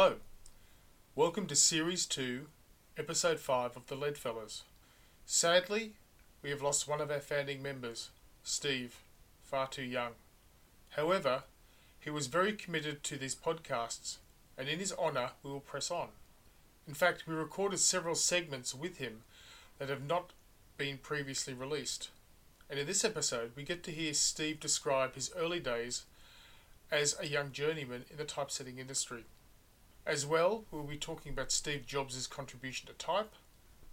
Hello. Welcome to Series 2, Episode 5 of The Leadfellas. Sadly, we have lost one of our founding members, Steve, far too young. However, he was very committed to these podcasts, and in his honour, we will press on. In fact, we recorded several segments with him that have not been previously released. And in this episode, we get to hear Steve describe his early days as a young journeyman in the typesetting industry. As well, we'll be talking about Steve Jobs' contribution to type.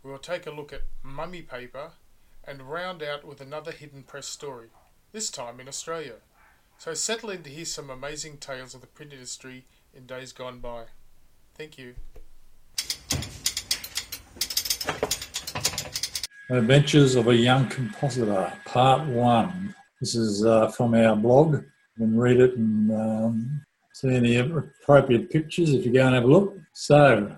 We will take a look at mummy paper and round out with another hidden press story, this time in Australia. So settle in to hear some amazing tales of the print industry in days gone by. Thank you. Adventures of a Young Compositor, Part 1. This is uh, from our blog. You can read it and um, see any appropriate pictures if you go and have a look. So,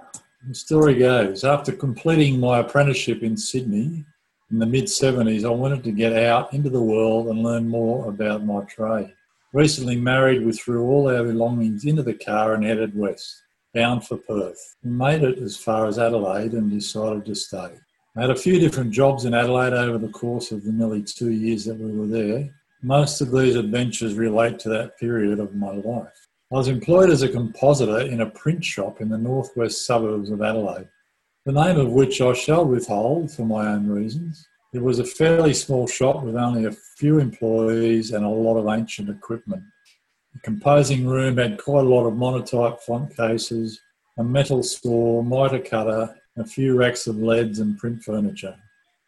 the story goes After completing my apprenticeship in Sydney in the mid 70s, I wanted to get out into the world and learn more about my trade. Recently married, we threw all our belongings into the car and headed west, bound for Perth. We made it as far as Adelaide and decided to stay. I had a few different jobs in Adelaide over the course of the nearly two years that we were there. Most of these adventures relate to that period of my life. I was employed as a compositor in a print shop in the northwest suburbs of Adelaide, the name of which I shall withhold for my own reasons. It was a fairly small shop with only a few employees and a lot of ancient equipment. The composing room had quite a lot of monotype font cases, a metal saw, mitre cutter, a few racks of leads and print furniture.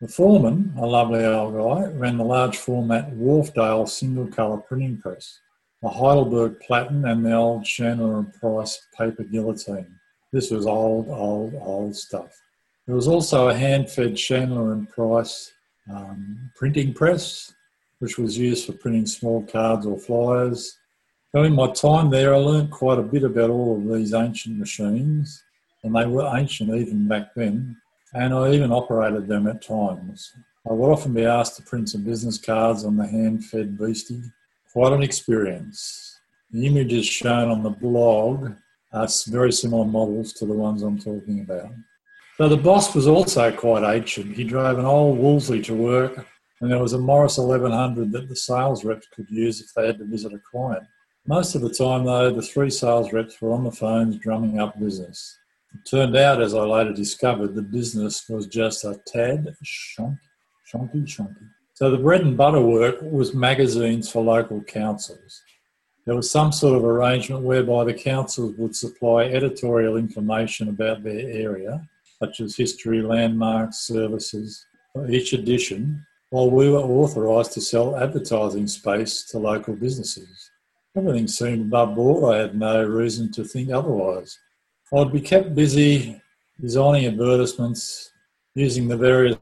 The foreman, a lovely old guy, ran the large format Wharfedale single colour printing press a Heidelberg Platen and the old Chandler and Price paper guillotine. This was old, old, old stuff. There was also a hand-fed Chandler and Price um, printing press, which was used for printing small cards or flyers. So in my time there, I learned quite a bit about all of these ancient machines, and they were ancient even back then, and I even operated them at times. I would often be asked to print some business cards on the hand-fed beastie, Quite an experience. The images shown on the blog are very similar models to the ones I'm talking about. So the boss was also quite ancient. He drove an old Wolseley to work, and there was a Morris 1100 that the sales reps could use if they had to visit a client. Most of the time, though, the three sales reps were on the phones drumming up business. It turned out, as I later discovered, the business was just a tad shonky, shonky, shonky. So the bread and butter work was magazines for local councils. There was some sort of arrangement whereby the councils would supply editorial information about their area, such as history, landmarks, services, for each edition, while we were authorised to sell advertising space to local businesses. Everything seemed above board. I had no reason to think otherwise. I'd be kept busy designing advertisements, using the various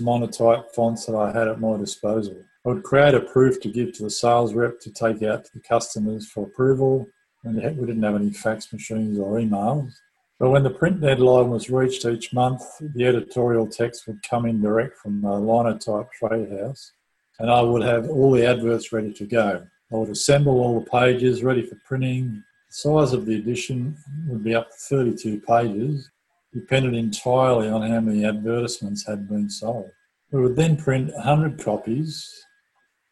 monotype fonts that I had at my disposal. I would create a proof to give to the sales rep to take out to the customers for approval, and we didn't have any fax machines or emails. But when the print deadline was reached each month, the editorial text would come in direct from the linotype trade house, and I would have all the adverts ready to go. I would assemble all the pages ready for printing. The size of the edition would be up to 32 pages, depended entirely on how many advertisements had been sold. We would then print 100 copies.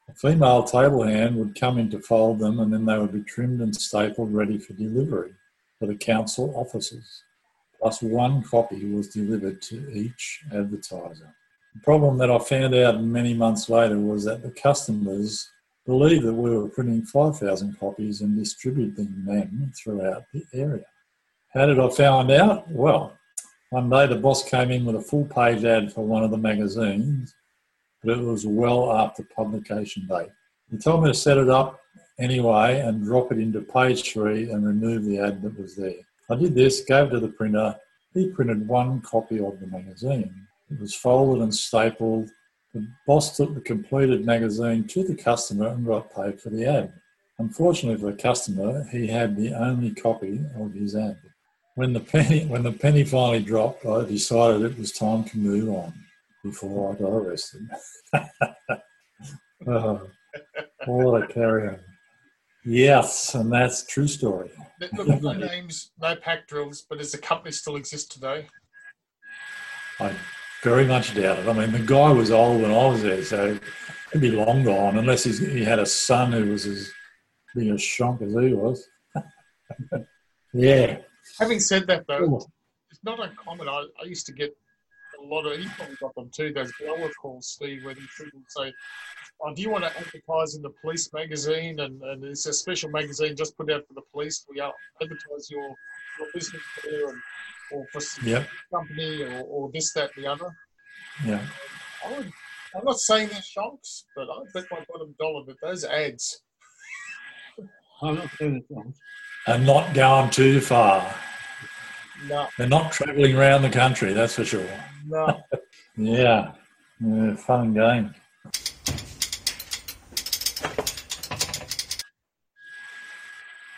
A female table hand would come in to fold them, and then they would be trimmed and stapled ready for delivery for the council offices. Plus, one copy was delivered to each advertiser. The problem that I found out many months later was that the customers believed that we were printing 5,000 copies and distributing them throughout the area. How did I find out? Well, one day the boss came in with a full page ad for one of the magazines, but it was well after publication date. He told me to set it up anyway and drop it into page three and remove the ad that was there. I did this, gave it to the printer. He printed one copy of the magazine. It was folded and stapled. The boss took the completed magazine to the customer and got paid for the ad. Unfortunately for the customer, he had the only copy of his ad. When the penny when the penny finally dropped, I decided it was time to move on before I got arrested. oh, what a carry on. Yes, and that's true story. No names, no pack drills, but does the company still exist today? I very much doubt it. I mean, the guy was old when I was there, so he'd be long gone unless he's, he had a son who was as big a shonk as he was. yeah. Having said that, though, it's not uncommon. I, I used to get a lot of, probably got them too, those blower calls, Steve, where people say, oh, do you want to advertise in the police magazine? And, and it's a special magazine just put out for the police. We advertise your, your business there and, or for some Yep. company or, or this, that, the other. Yeah. I would, I'm not saying they're shonks, but I bet my bottom dollar that those ads, I'm not saying it's wrong. And not going too far. no, They're not travelling around the country, that's for sure. no. Yeah. yeah fun game.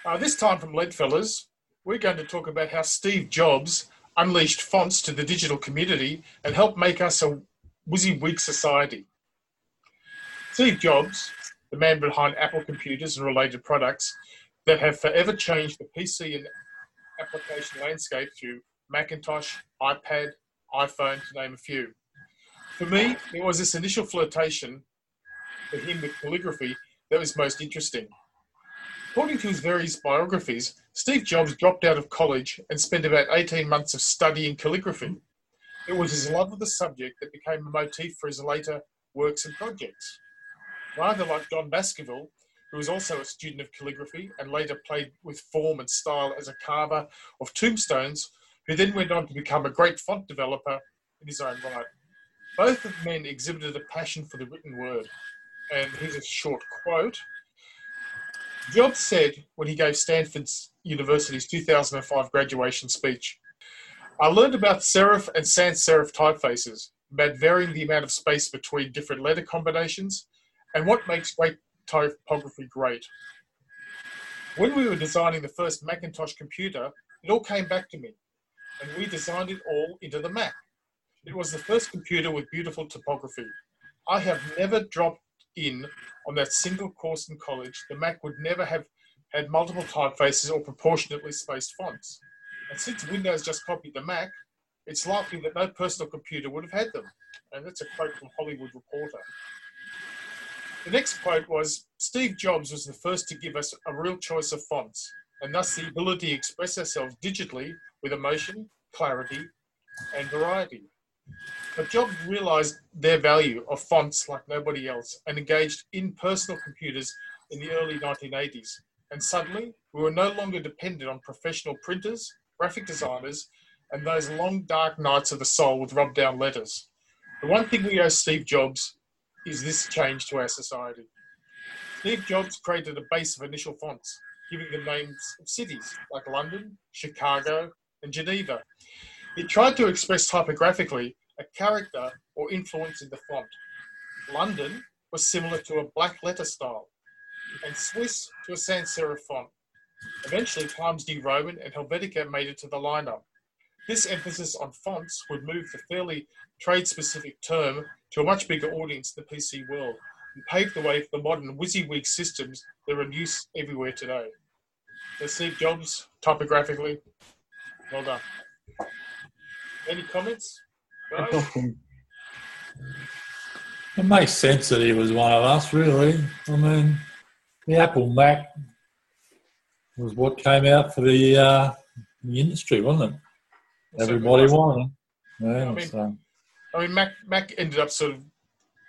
Uh, this time from Leadfellas, we're going to talk about how Steve Jobs unleashed fonts to the digital community and helped make us a WYSIWYG society. Steve Jobs, the man behind Apple computers and related products that have forever changed the PC and application landscape through Macintosh, iPad, iPhone, to name a few. For me, it was this initial flirtation for him with calligraphy that was most interesting. According to his various biographies, Steve Jobs dropped out of college and spent about 18 months of studying calligraphy. It was his love of the subject that became a motif for his later works and projects. Rather like John Baskerville, who was also a student of calligraphy and later played with form and style as a carver of tombstones, who then went on to become a great font developer in his own right. Both of men exhibited a passion for the written word. And here's a short quote. Jobs said when he gave Stanford University's 2005 graduation speech, I learned about serif and sans serif typefaces, about varying the amount of space between different letter combinations, and what makes great typography great. When we were designing the first Macintosh computer, it all came back to me, and we designed it all into the Mac. It was the first computer with beautiful typography. I have never dropped in on that single course in college. The Mac would never have had multiple typefaces or proportionately spaced fonts. And since Windows just copied the Mac, it's likely that no personal computer would have had them. And that's a quote from Hollywood Reporter. The next quote was Steve Jobs was the first to give us a real choice of fonts, and thus the ability to express ourselves digitally with emotion, clarity, and variety. But Jobs realized their value of fonts like nobody else and engaged in personal computers in the early 1980s. And suddenly, we were no longer dependent on professional printers, graphic designers, and those long dark nights of the soul with rub down letters. The one thing we owe Steve Jobs is this change to our society. Steve Jobs created a base of initial fonts, giving them names of cities like London, Chicago, and Geneva. He tried to express typographically a character or influence in the font. London was similar to a black letter style, and Swiss to a sans serif font. Eventually, Times New Roman and Helvetica made it to the lineup. This emphasis on fonts would move the fairly trade specific term to a much bigger audience in the PC world and paved the way for the modern WYSIWYG systems that are in use everywhere today. So Steve Jobs, typographically, well done. Any comments? That's? It makes sense that he was one of us, really. I mean, the Apple Mac was what came out for the, uh, the industry, wasn't it? Everybody wanted it. Yeah, I mean- so, I mean, Mac Mac ended up sort of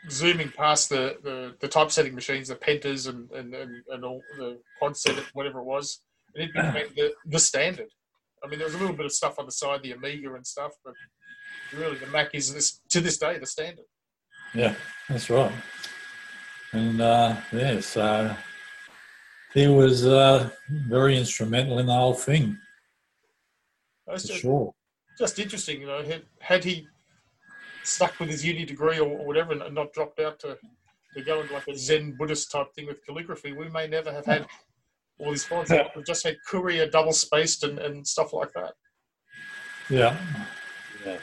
zooming past the, the, the typesetting machines, the Pentas and, and, and, and all the quad set, whatever it was, and it became the, the standard. I mean, there was a little bit of stuff on the side, the Amiga and stuff, but really the Mac is this to this day the standard. yeah, that's right. And uh, yeah, so he was uh, very instrumental in the whole thing, for just, sure. just interesting, you know. Had, had he stuck with his uni degree or, or whatever and not dropped out to, to go into like a Zen Buddhist type thing with calligraphy, we may never have had all these fonts. We've just had Courier double spaced and, and stuff like that. Yeah, Yes.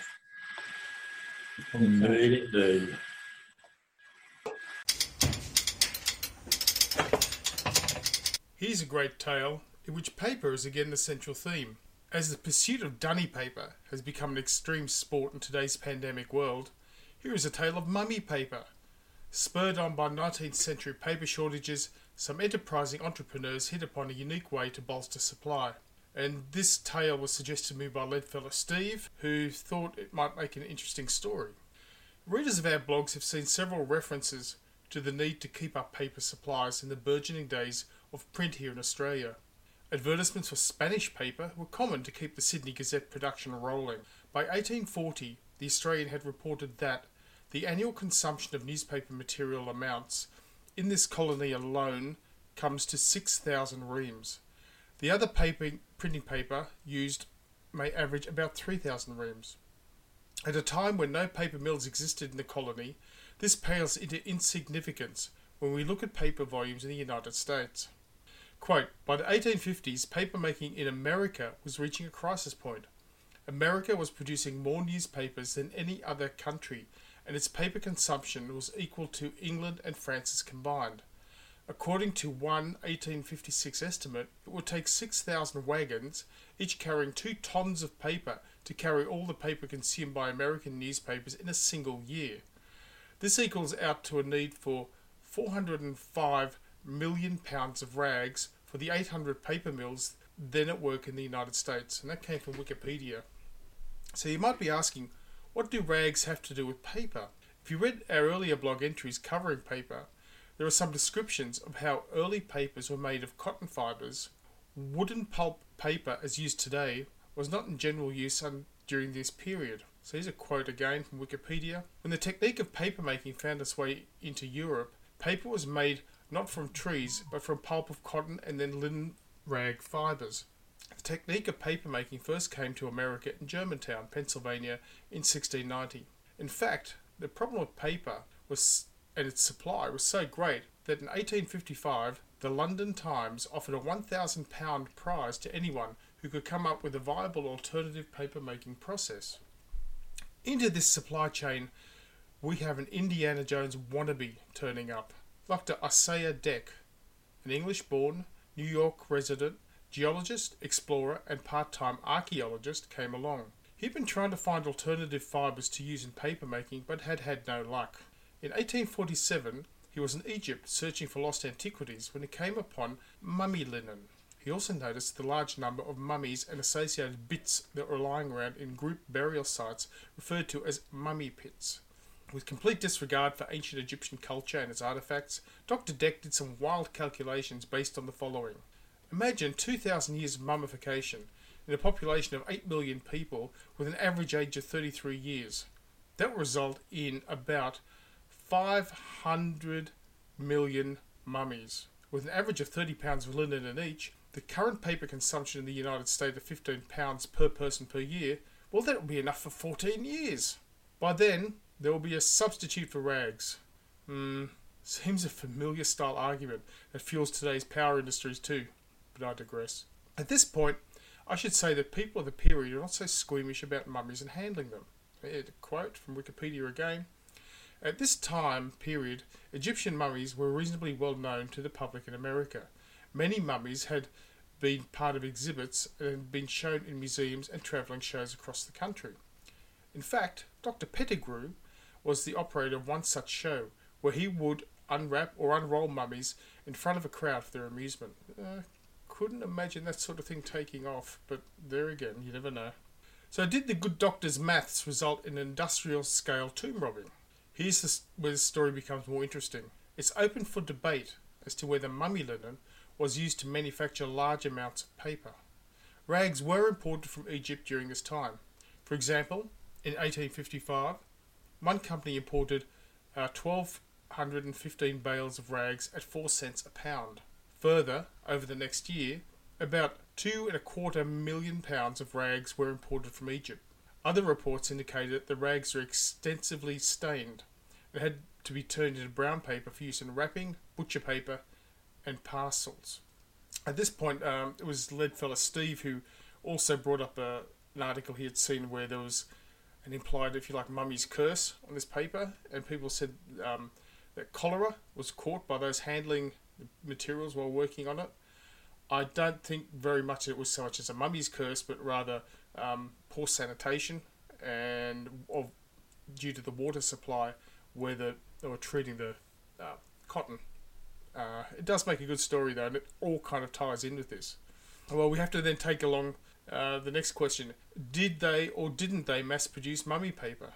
indeed, indeed. Here's a great tale in which paper is again the central theme. As the pursuit of dunny paper has become an extreme sport in today's pandemic world, here is a tale of mummy paper. Spurred on by 19th century paper shortages, some enterprising entrepreneurs hit upon a unique way to bolster supply. And this tale was suggested to me by Leadfellow Steve, who thought it might make an interesting story. Readers of our blogs have seen several references to the need to keep up paper supplies in the burgeoning days of print here in Australia. Advertisements for Spanish paper were common to keep the Sydney Gazette production rolling. By 1840, the Australian had reported that the annual consumption of newspaper material amounts in this colony alone comes to 6,000 reams. The other paper, printing paper used may average about 3,000 reams. At a time when no paper mills existed in the colony, this pales into insignificance when we look at paper volumes in the United States. Quote, by the 1850s, papermaking in America was reaching a crisis point. America was producing more newspapers than any other country, and its paper consumption was equal to England and France's combined. According to one 1856 estimate, it would take 6,000 wagons, each carrying two tons of paper, to carry all the paper consumed by American newspapers in a single year. This equals out to a need for 405 million pounds of rags for the 800 paper mills then at work in the United States, and that came from Wikipedia. So you might be asking, what do rags have to do with paper? If you read our earlier blog entries covering paper, there are some descriptions of how early papers were made of cotton fibers. Wooden pulp paper, as used today, was not in general use during this period. So here's a quote again from Wikipedia. When the technique of paper making found its way into Europe, paper was made not from trees, but from pulp of cotton and then linen rag fibers. The technique of paper making first came to America in Germantown, Pennsylvania in 1690. In fact, the problem of paper was and its supply was so great that in 1855 the London Times offered a £1,000 prize to anyone who could come up with a viable alternative paper making process. Into this supply chain, we have an Indiana Jones wannabe turning up. Dr. Isaiah Deck, an English born, New York resident, geologist, explorer, and part time archaeologist, came along. He'd been trying to find alternative fibres to use in papermaking but had had no luck. In 1847, he was in Egypt searching for lost antiquities when he came upon mummy linen. He also noticed the large number of mummies and associated bits that were lying around in group burial sites referred to as mummy pits. With complete disregard for ancient Egyptian culture and its artifacts, Dr. Deck did some wild calculations based on the following. Imagine 2,000 years of mummification in a population of 8 million people with an average age of 33 years. That would result in about 500 million mummies. With an average of 30 pounds of linen in each, the current paper consumption in the United States of 15 pounds per person per year, well, that would be enough for 14 years. By then, there will be a substitute for rags. Hmm, seems a familiar style argument that fuels today's power industries too, but I digress. At this point, I should say that people of the period are not so squeamish about mummies and handling them. A quote from Wikipedia again. At this time period, Egyptian mummies were reasonably well known to the public in America. Many mummies had been part of exhibits and been shown in museums and travelling shows across the country. In fact, Dr. Pettigrew was the operator of one such show, where he would unwrap or unroll mummies in front of a crowd for their amusement. Uh, couldn't imagine that sort of thing taking off, but there again, you never know. So, did the good doctor's maths result in industrial scale tomb robbing? Here's the, where the story becomes more interesting. It's open for debate as to whether mummy linen was used to manufacture large amounts of paper. Rags were imported from Egypt during this time. For example, in 1855, one company imported uh, 1,215 bales of rags at 4 cents a pound. Further, over the next year, about two and a quarter million pounds of rags were imported from Egypt. Other reports indicated that the rags were extensively stained and had to be turned into brown paper for use in wrapping, butcher paper, and parcels. At this point, um, it was Leadfellow Steve who also brought up a, an article he had seen where there was and implied, if you like, mummy's curse on this paper. And people said um, that cholera was caught by those handling materials while working on it. I don't think very much it was so much as a mummy's curse, but rather um, poor sanitation and of, due to the water supply where the, they were treating the uh, cotton. Uh, it does make a good story though, and it all kind of ties in with this. Well, we have to then take along uh, the next question: Did they or didn't they mass produce mummy paper?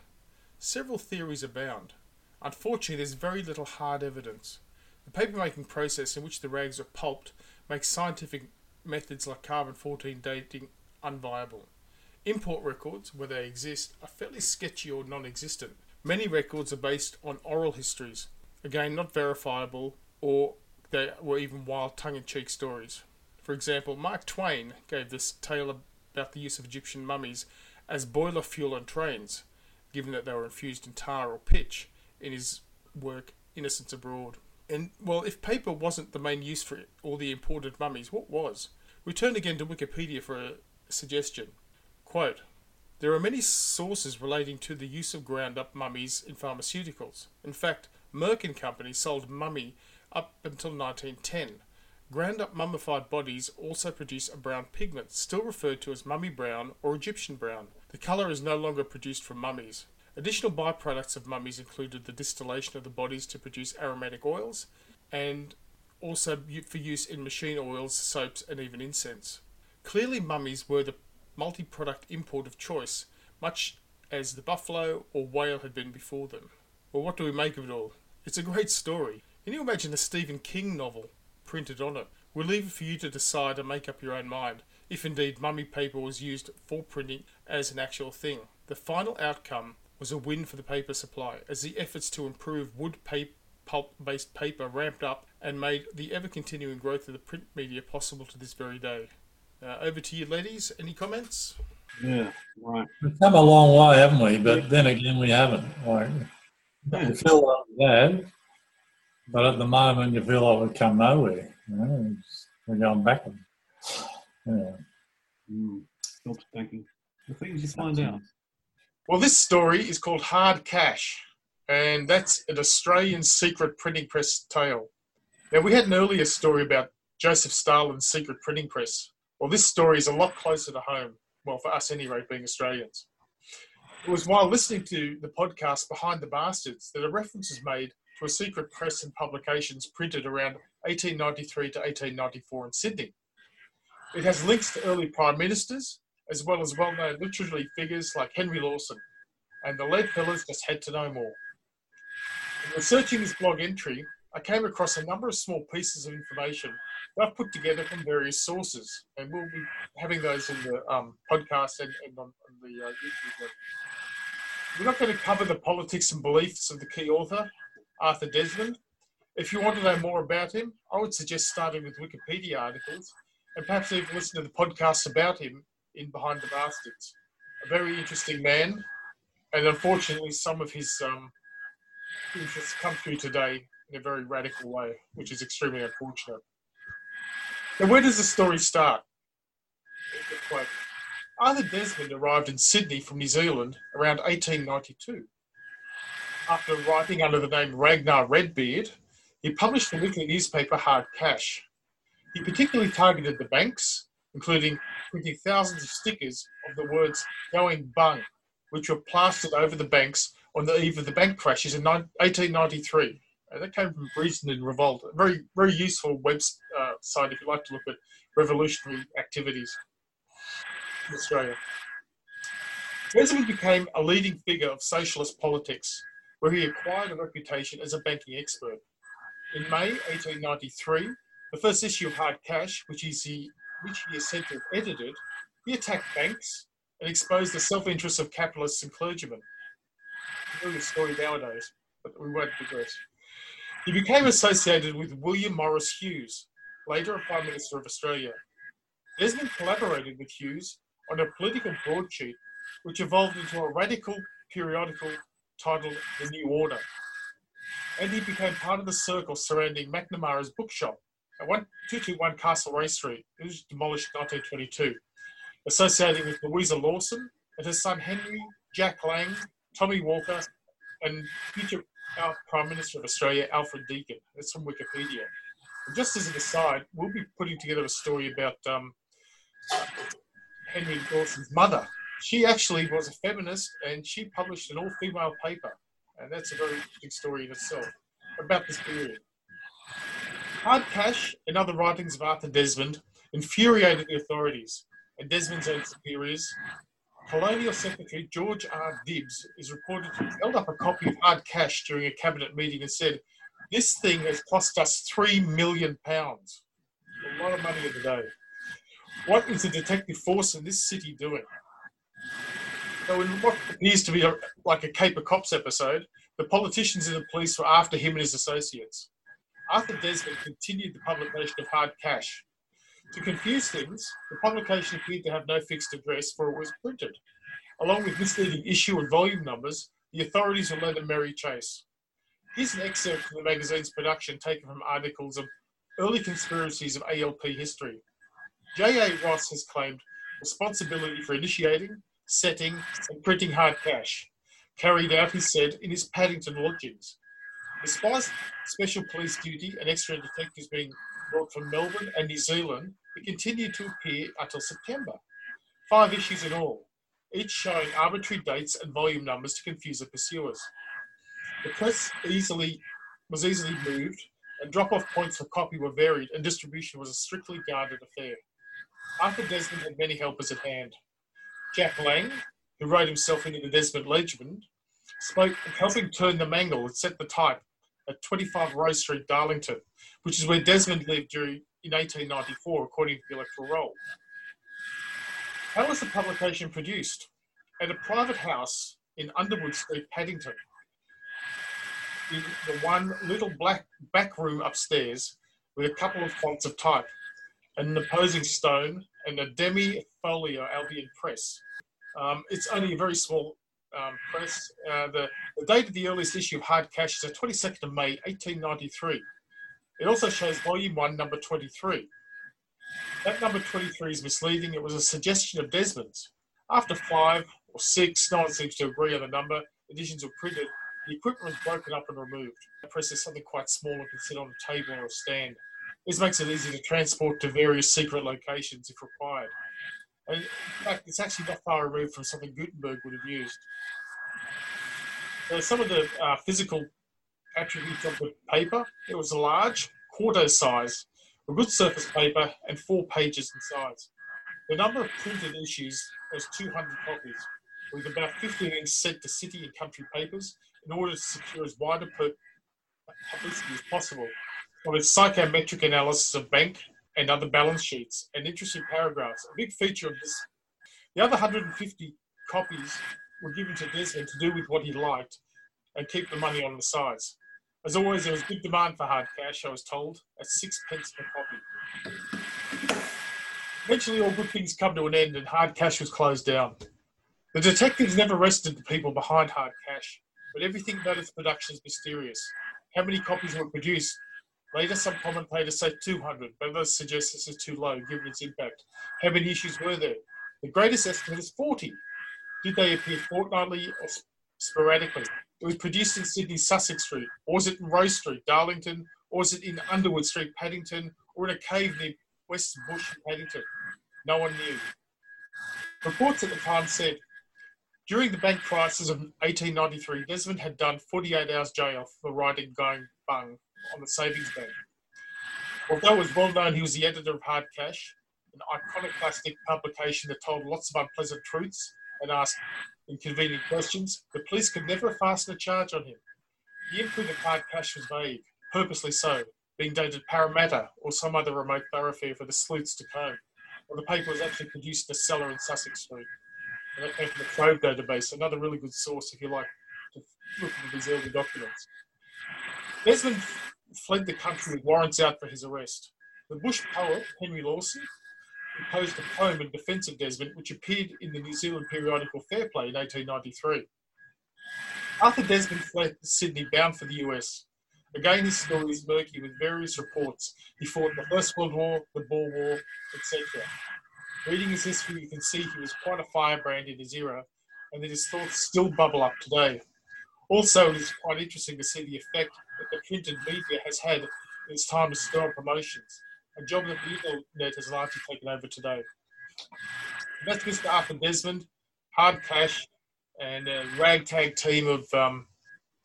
Several theories abound. Unfortunately, there's very little hard evidence. The papermaking process in which the rags are pulped makes scientific methods like carbon 14 dating unviable. Import records, where they exist, are fairly sketchy or non existent. Many records are based on oral histories, again, not verifiable, or they were even wild tongue in cheek stories. For example, Mark Twain gave this tale about the use of Egyptian mummies as boiler fuel on trains, given that they were infused in tar or pitch, in his work Innocents Abroad. And, well, if paper wasn't the main use for all the imported mummies, what was? We turn again to Wikipedia for a suggestion. Quote, there are many sources relating to the use of ground up mummies in pharmaceuticals. In fact, Merck and Company sold mummy up until 1910. Ground up mummified bodies also produce a brown pigment, still referred to as mummy brown or Egyptian brown. The colour is no longer produced from mummies. Additional byproducts of mummies included the distillation of the bodies to produce aromatic oils and also for use in machine oils, soaps, and even incense. Clearly, mummies were the multi product import of choice, much as the buffalo or whale had been before them. Well, what do we make of it all? It's a great story. Can you imagine a Stephen King novel printed on it? We'll leave it for you to decide and make up your own mind, if indeed mummy paper was used for printing as an actual thing. The final outcome was a win for the paper supply, as the efforts to improve wood pulp based paper ramped up and made the ever continuing growth of the print media possible to this very day. Uh, over to you, ladies. Any comments? Yeah, right. We've come a long way, haven't we? But then again, we haven't. Like, you feel like that, but at the moment, you feel like we've come nowhere. You know? We're going backward. Yeah. Mm. Helps thinking. The things you find out. Well, this story is called Hard Cash, and that's an Australian secret printing press tale. Now, we had an earlier story about Joseph Stalin's secret printing press. Well, this story is a lot closer to home, well, for us anyway, being Australians. It was while listening to the podcast Behind the Bastards that a reference was made to a secret press and publications printed around 1893 to 1894 in Sydney. It has links to early prime ministers, as well as well known literary figures like Henry Lawson, and the Leadfellas just had to know more. In researching this blog entry, I came across a number of small pieces of information that I've put together from various sources, and we'll be having those in the um, podcast and, and on, on, the uh, YouTube. We're not going to cover the politics and beliefs of the key author, Arthur Desmond. If you want to know more about him, I would suggest starting with Wikipedia articles and perhaps even listen to the podcast about him in Behind the Bastards. A very interesting man, and unfortunately, some of his um, interests come through today in a very radical way, which is extremely unfortunate. Now, where does the story start? Arthur Desmond arrived in Sydney from New Zealand around 1892. After writing under the name Ragnar Redbeard, he published the weekly newspaper Hard Cash. He particularly targeted the banks, including printing thousands of stickers of the words going bung, which were plastered over the banks on the eve of the bank crashes in 1893. Uh, that came from Reason and Revolt. A very, very useful website uh, if you like to look at revolutionary activities in Australia. Desmond became a leading figure of socialist politics, where he acquired a reputation as a banking expert. In May 1893, the first issue of Hard Cash, which the which he is said to have edited, he attacked banks and exposed the self-interest of capitalists and clergymen. Really story nowadays, but we won't digress. He became associated with William Morris Hughes, later a Prime Minister of Australia. Desmond collaborated with Hughes on a political broadsheet which evolved into a radical periodical titled The New Order. And he became part of the circle surrounding McNamara's bookshop, at 221 Castlereagh Street. It was demolished in 1922, associated with Louisa Lawson and her son Henry, Jack Lang, Tommy Walker, and future Prime Minister of Australia, Alfred Deakin. That's from Wikipedia. And just as an aside, we'll be putting together a story about um, Henry Lawson's mother. She actually was a feminist and she published an all female paper. And that's a very interesting story in itself about this period. Hard cash and other writings of Arthur Desmond infuriated the authorities and Desmond's own superiors. Colonial Secretary George R. Dibbs is reported to have held up a copy of hard cash during a cabinet meeting and said, This thing has cost us three million pounds. A lot of money in the day. What is the detective force in this city doing? So, in what appears to be a, like a Caper Cops episode, the politicians and the police were after him and his associates. Arthur Desmond continued the publication of hard cash. To confuse things, the publication appeared to have no fixed address for it was printed. Along with misleading issue and volume numbers, the authorities were led a merry chase. Here's an excerpt from the magazine's production taken from articles of early conspiracies of ALP history. J.A. Ross has claimed responsibility for initiating, setting, and printing hard cash, carried out, he said, in his Paddington lodgings. Despite special police duty and extra detectives being brought from Melbourne and New Zealand, it continued to appear until September. Five issues in all, each showing arbitrary dates and volume numbers to confuse the pursuers. The press easily was easily moved, and drop-off points for copy were varied, and distribution was a strictly guarded affair. Arthur Desmond had many helpers at hand. Jack Lang, who wrote himself into the Desmond Legend, spoke helping turn the mangle and set the type at 25 Rose Street, Darlington, which is where Desmond lived during in 1894, according to the electoral roll. How was the publication produced? At a private house in Underwood Street, Paddington. In the one little black back room upstairs with a couple of fonts of type, an imposing stone, and a demi folio Albion press. Um, it's only a very small um, press. Uh, the, the date of the earliest issue of Hard Cash is the 22nd of May, 1893. It also shows volume 1, number 23. That number 23 is misleading. It was a suggestion of Desmond's. After five or six, no one seems to agree on the number, editions were printed. The equipment was broken up and removed. The press is something quite small and can sit on a table or a stand. This makes it easy to transport to various secret locations if required. In fact, it's actually not far removed from something Gutenberg would have used. So some of the uh, physical attributes of the paper, it was large, quarto size, a good surface paper, and four pages in size. The number of printed issues was 200 copies, with about 50 being sent to city and country papers in order to secure as wide a publicity as possible its psychometric analysis of bank and other balance sheets and interesting paragraphs. A big feature of this. The other 150 copies were given to Desmond to do with what he liked and keep the money on the sides. As always, there was good demand for hard cash, I was told, at six pence per copy. Eventually, all good things come to an end and hard cash was closed down. The detectives never arrested the people behind hard cash, but everything about its production is mysterious. How many copies were produced? Later, some commentators say 200, but others suggest this is too low given its impact. How many issues were there? The greatest estimate is 40. Did they appear fortnightly or sporadically? It was produced in Sydney, Sussex Street, or was it in Rose Street, Darlington, or was it in Underwood Street, Paddington, or in a cave near West Bush, Paddington? No one knew. Reports at the time said during the bank crisis of 1893, Desmond had done 48 hours jail for writing Going Bung on the savings bank. Although it was well known he was the editor of Hard Cash, an iconoclastic publication that told lots of unpleasant truths and asked inconvenient questions, the police could never fasten a charge on him. The imprint of Hard Cash was vague, purposely so, being dated Parramatta or some other remote thoroughfare for the sleuths to comb. Well, the paper was actually produced in a cellar in Sussex Street. And that came from the Trove database, another really good source if you like to look into these early documents. Desmond fled the country with warrants out for his arrest. The bush poet, Henry Lawson, composed a poem in defence of Desmond, which appeared in the New Zealand periodical Fairplay in 1893. Arthur Desmond fled Sydney bound for the US. Again, his story is murky with various reports. He fought the First World War, the Boer War, etc. Reading his history, you can see he was quite a firebrand in his era, and that his thoughts still bubble up today. Also, it is quite interesting to see the effect that the printed media has had in it's time stir up promotions, a job that the Net has largely taken over today. That's Mr. Arthur Desmond, Hard Cash, and a ragtag team of, um,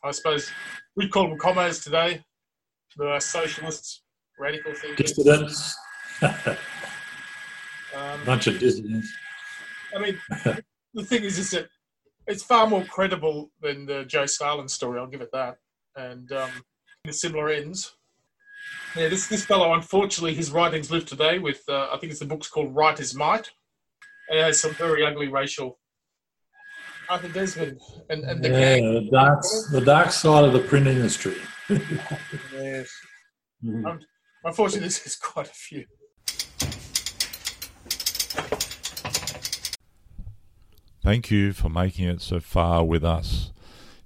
I suppose, we'd call them comrades today, the socialists, radical thinkers. Dissidents. Um, Bunch of dissidents. I mean, the thing is, is that it's far more credible than the Joe Stalin story. I'll give it that. And um, the similar ends. Yeah, this this fellow, unfortunately, his writings live today. With uh, I think it's the book's called Right is Might, and it has some very ugly racial. Arthur Desmond and, and the Yeah, gang. the dark, the dark side of the print industry. Yes. Mhm. Unfortunately, this is quite a few. Thank you for making it so far with us.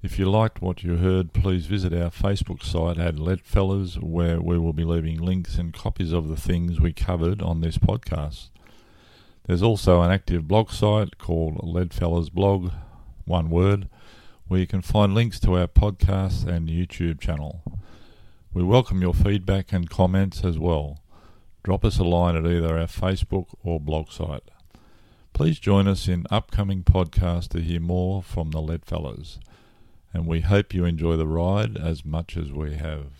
If you liked what you heard, please visit our Facebook site at Leadfellas, where we will be leaving links and copies of the things we covered on this podcast. There's also an active blog site called Leadfellas Blog, one word, where you can find links to our podcast and YouTube channel. We welcome your feedback and comments as well. Drop us a line at either our Facebook or blog site. Please join us in upcoming podcasts to hear more from the Leadfellas, and we hope you enjoy the ride as much as we have.